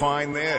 find this?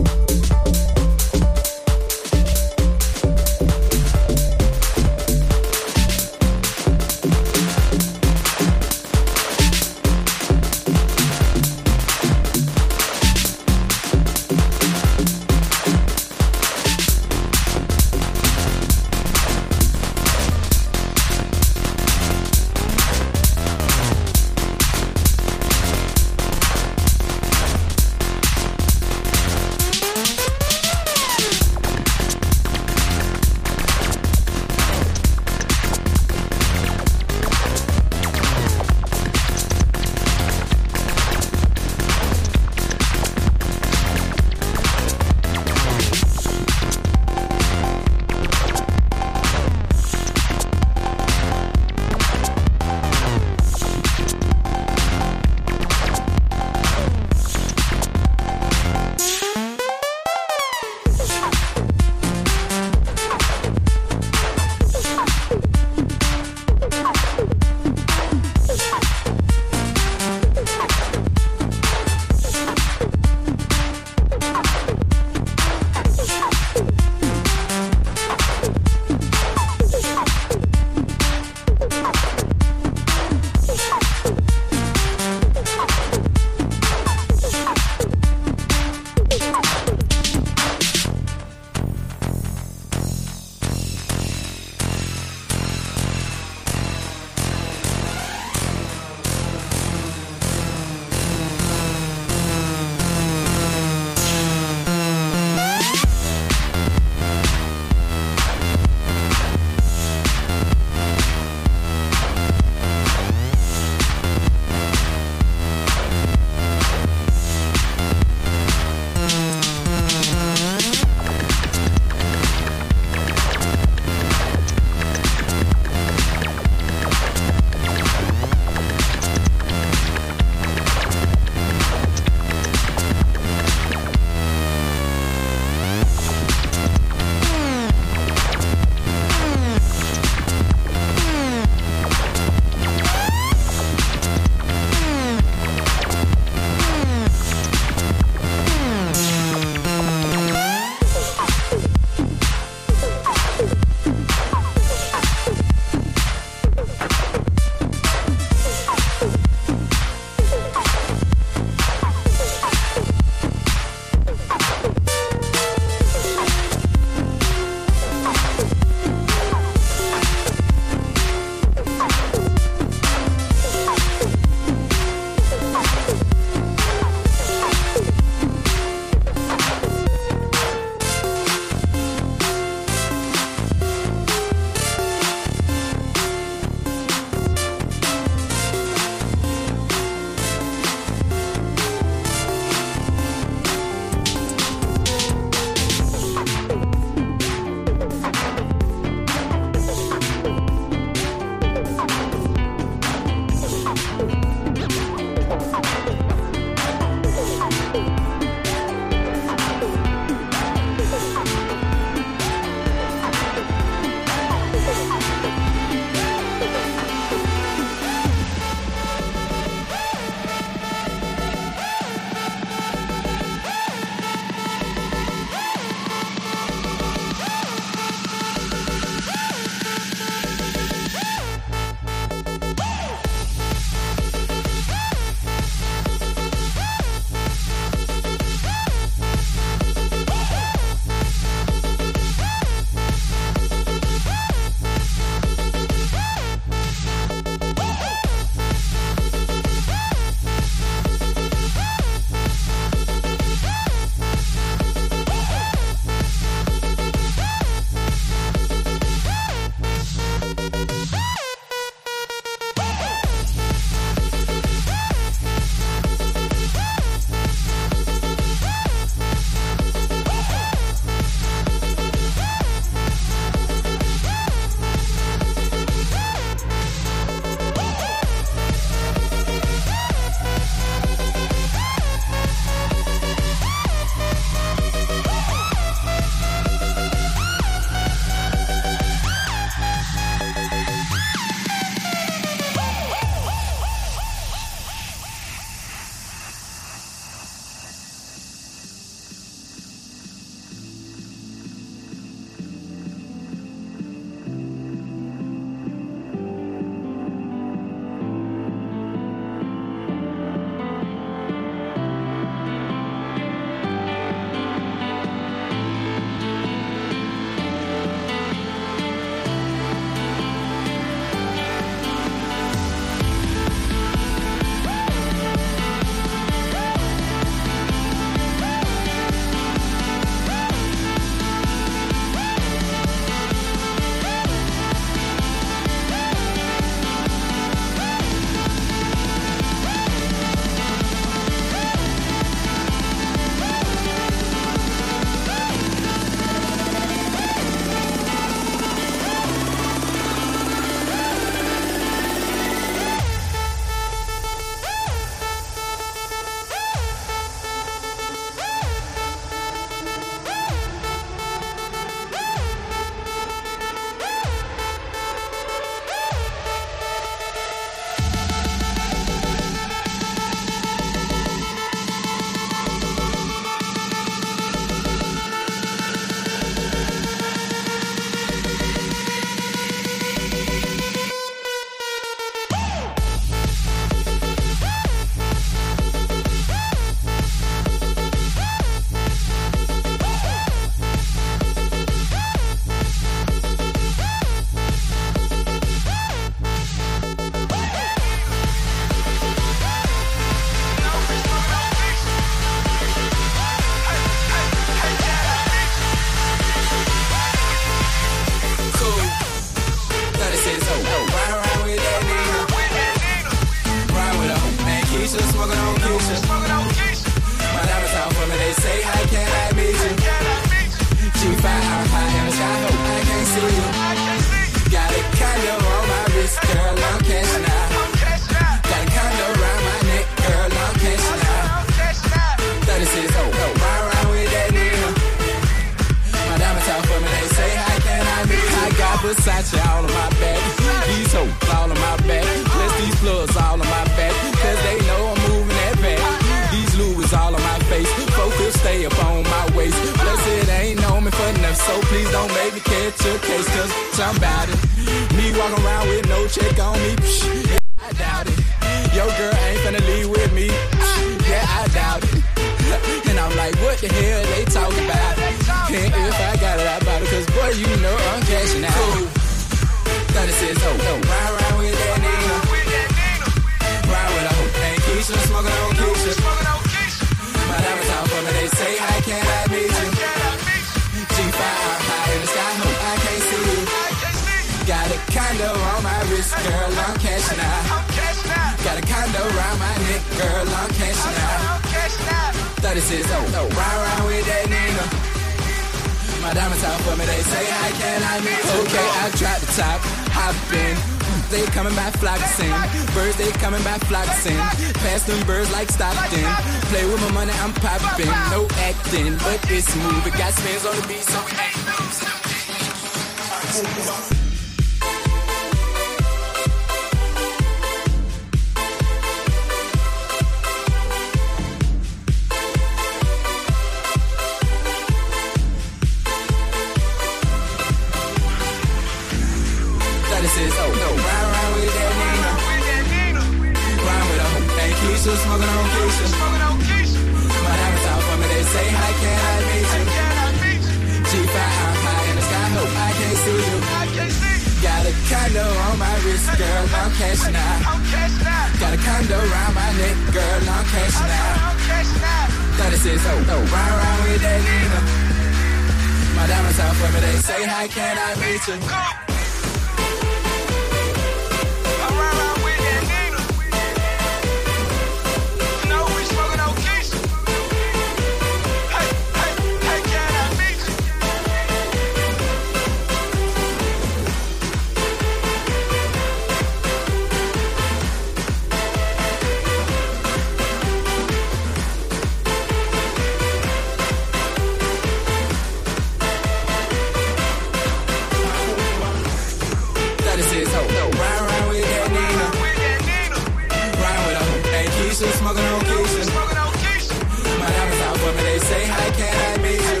Say hi, can I meet you?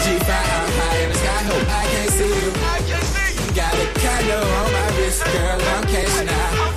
G5, I'm high in the sky, hope I can't see you. Got a candle on my wrist, girl, I'm catching out.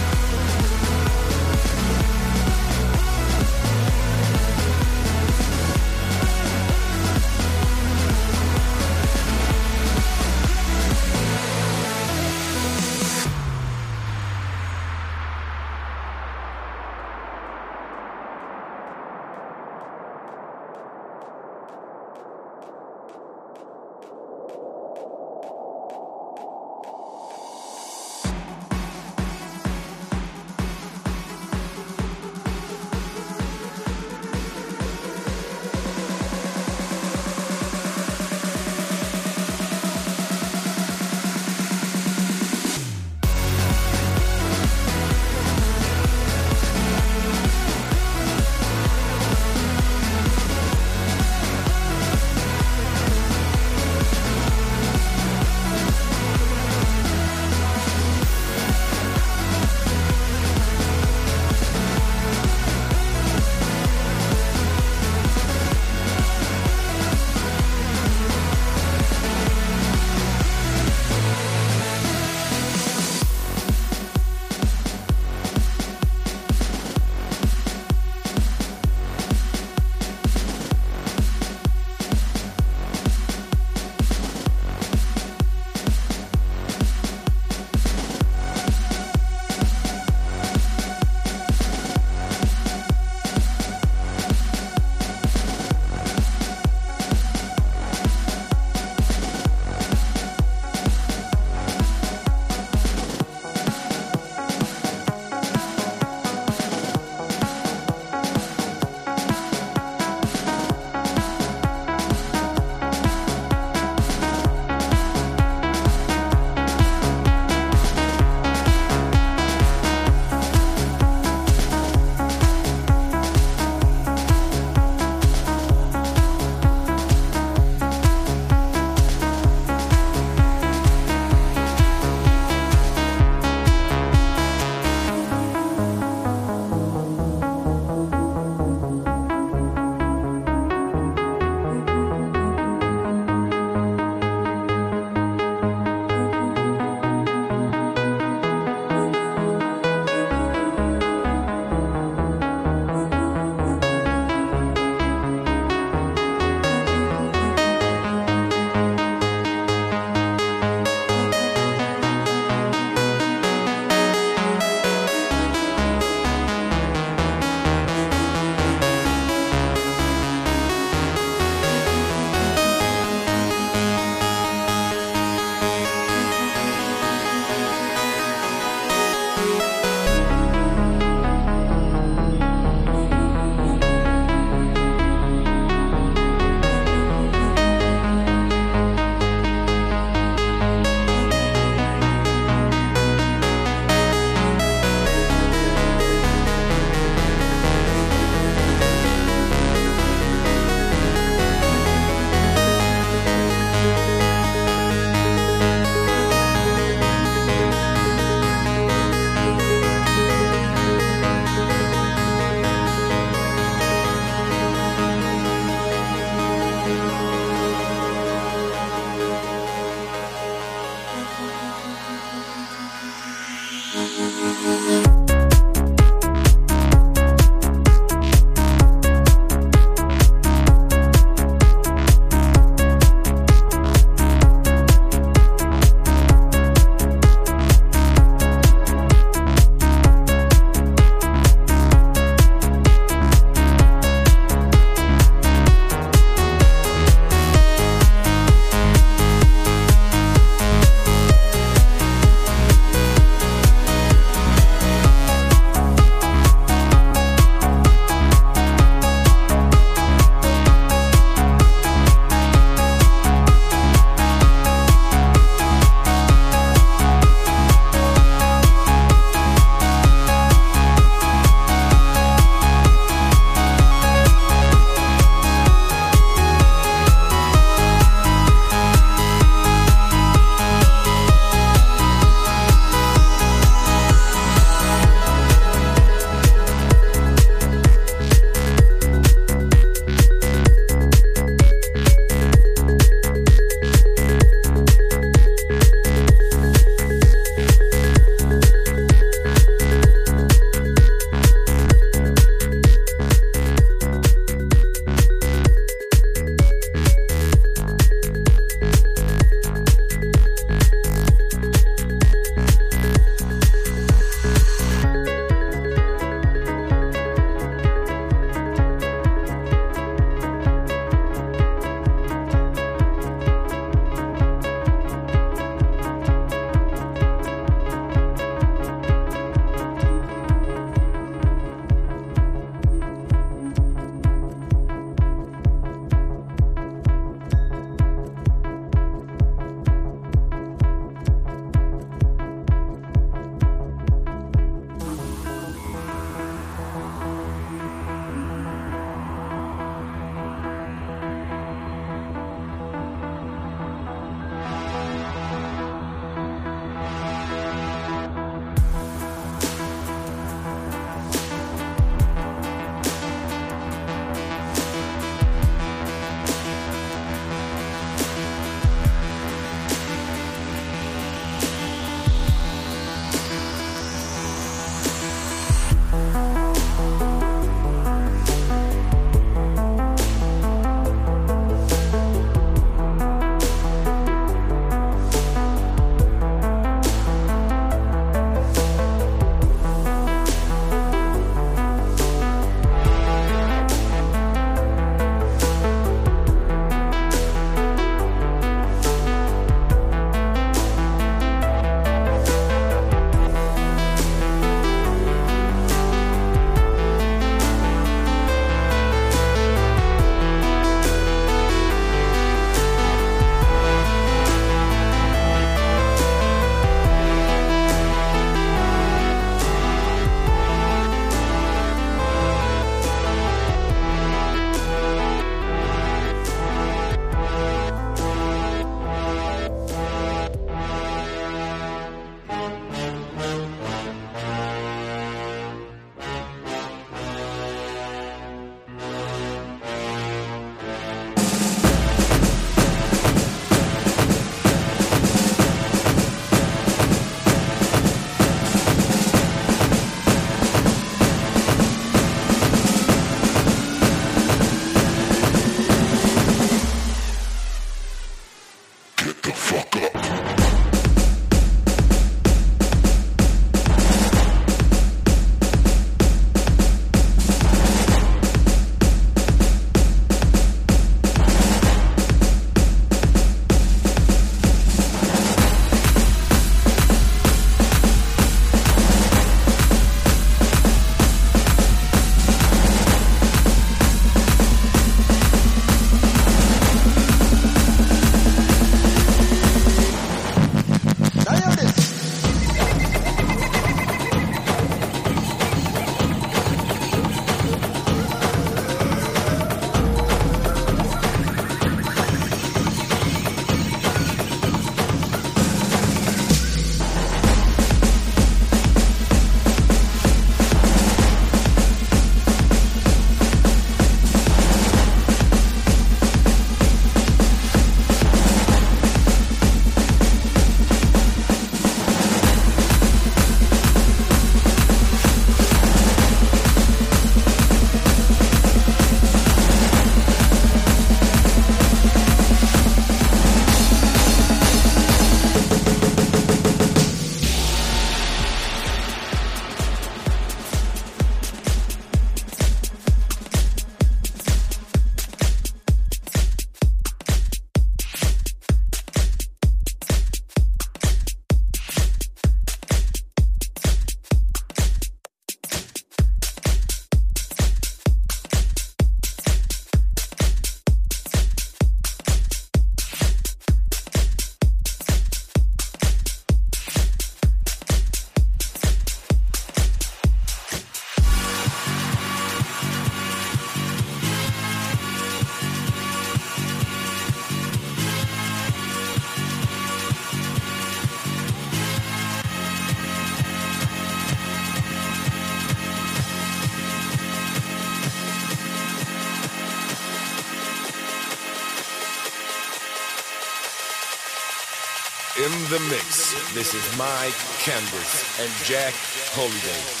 This is Mike Candice and Jack Holiday.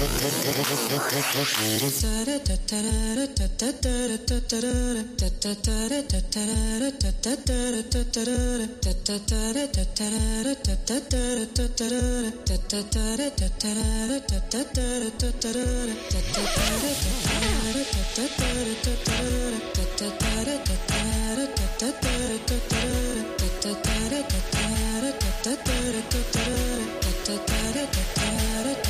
da da da da da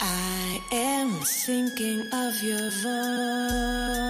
I am thinking of your voice.